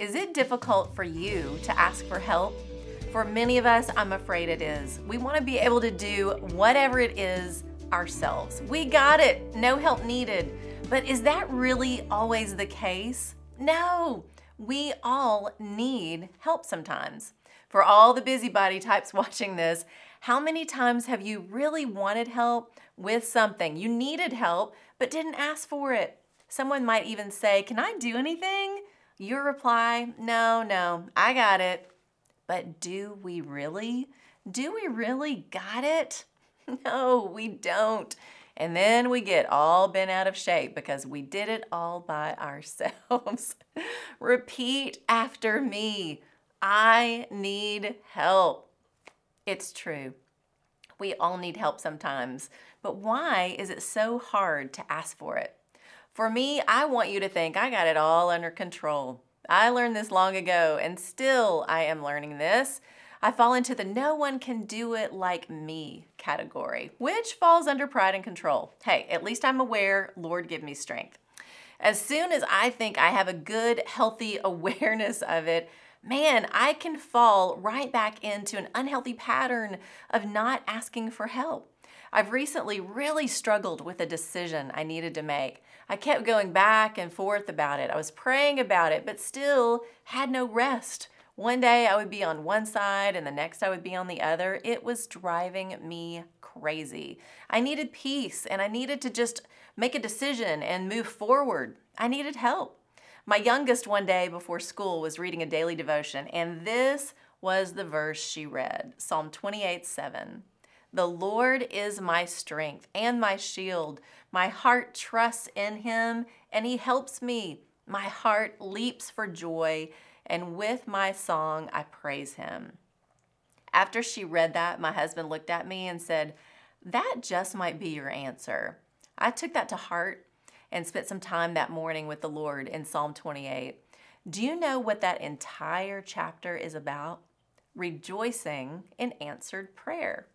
Is it difficult for you to ask for help? For many of us, I'm afraid it is. We want to be able to do whatever it is ourselves. We got it, no help needed. But is that really always the case? No, we all need help sometimes. For all the busybody types watching this, how many times have you really wanted help with something? You needed help, but didn't ask for it. Someone might even say, Can I do anything? Your reply, No, no, I got it. But do we really? Do we really got it? No, we don't. And then we get all bent out of shape because we did it all by ourselves. Repeat after me I need help. It's true. We all need help sometimes, but why is it so hard to ask for it? For me, I want you to think I got it all under control. I learned this long ago, and still I am learning this. I fall into the no one can do it like me category, which falls under pride and control. Hey, at least I'm aware, Lord, give me strength. As soon as I think I have a good, healthy awareness of it, man, I can fall right back into an unhealthy pattern of not asking for help. I've recently really struggled with a decision I needed to make. I kept going back and forth about it. I was praying about it, but still had no rest. One day I would be on one side and the next I would be on the other. It was driving me crazy. I needed peace and I needed to just make a decision and move forward. I needed help. My youngest one day before school was reading a daily devotion, and this was the verse she read Psalm 28 7. The Lord is my strength and my shield. My heart trusts in him, and he helps me. My heart leaps for joy and with my song I praise him. After she read that, my husband looked at me and said, That just might be your answer. I took that to heart and spent some time that morning with the Lord in Psalm 28. Do you know what that entire chapter is about? Rejoicing in answered prayer.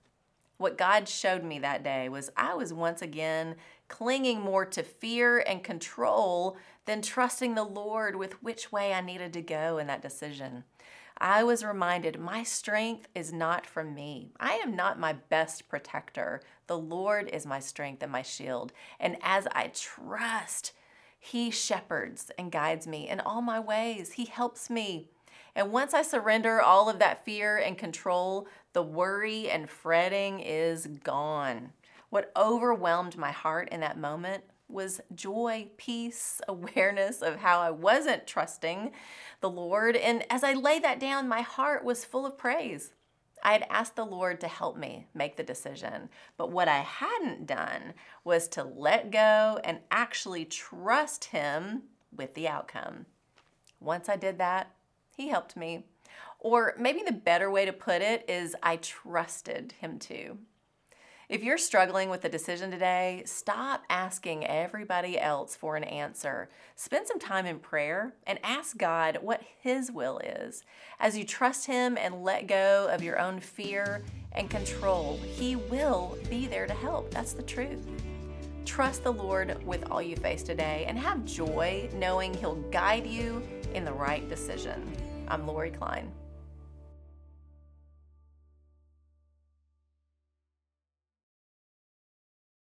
What God showed me that day was I was once again clinging more to fear and control than trusting the Lord with which way I needed to go in that decision. I was reminded my strength is not from me. I am not my best protector. The Lord is my strength and my shield. And as I trust, He shepherds and guides me in all my ways. He helps me. And once I surrender all of that fear and control, the worry and fretting is gone. What overwhelmed my heart in that moment was joy, peace, awareness of how I wasn't trusting the Lord. And as I lay that down, my heart was full of praise. I had asked the Lord to help me make the decision. But what I hadn't done was to let go and actually trust Him with the outcome. Once I did that, He helped me. Or maybe the better way to put it is I trusted him too. If you're struggling with a decision today, stop asking everybody else for an answer. Spend some time in prayer and ask God what His will is. As you trust Him and let go of your own fear and control, He will be there to help. That's the truth. Trust the Lord with all you face today and have joy knowing He'll guide you in the right decision. I'm Lori Klein.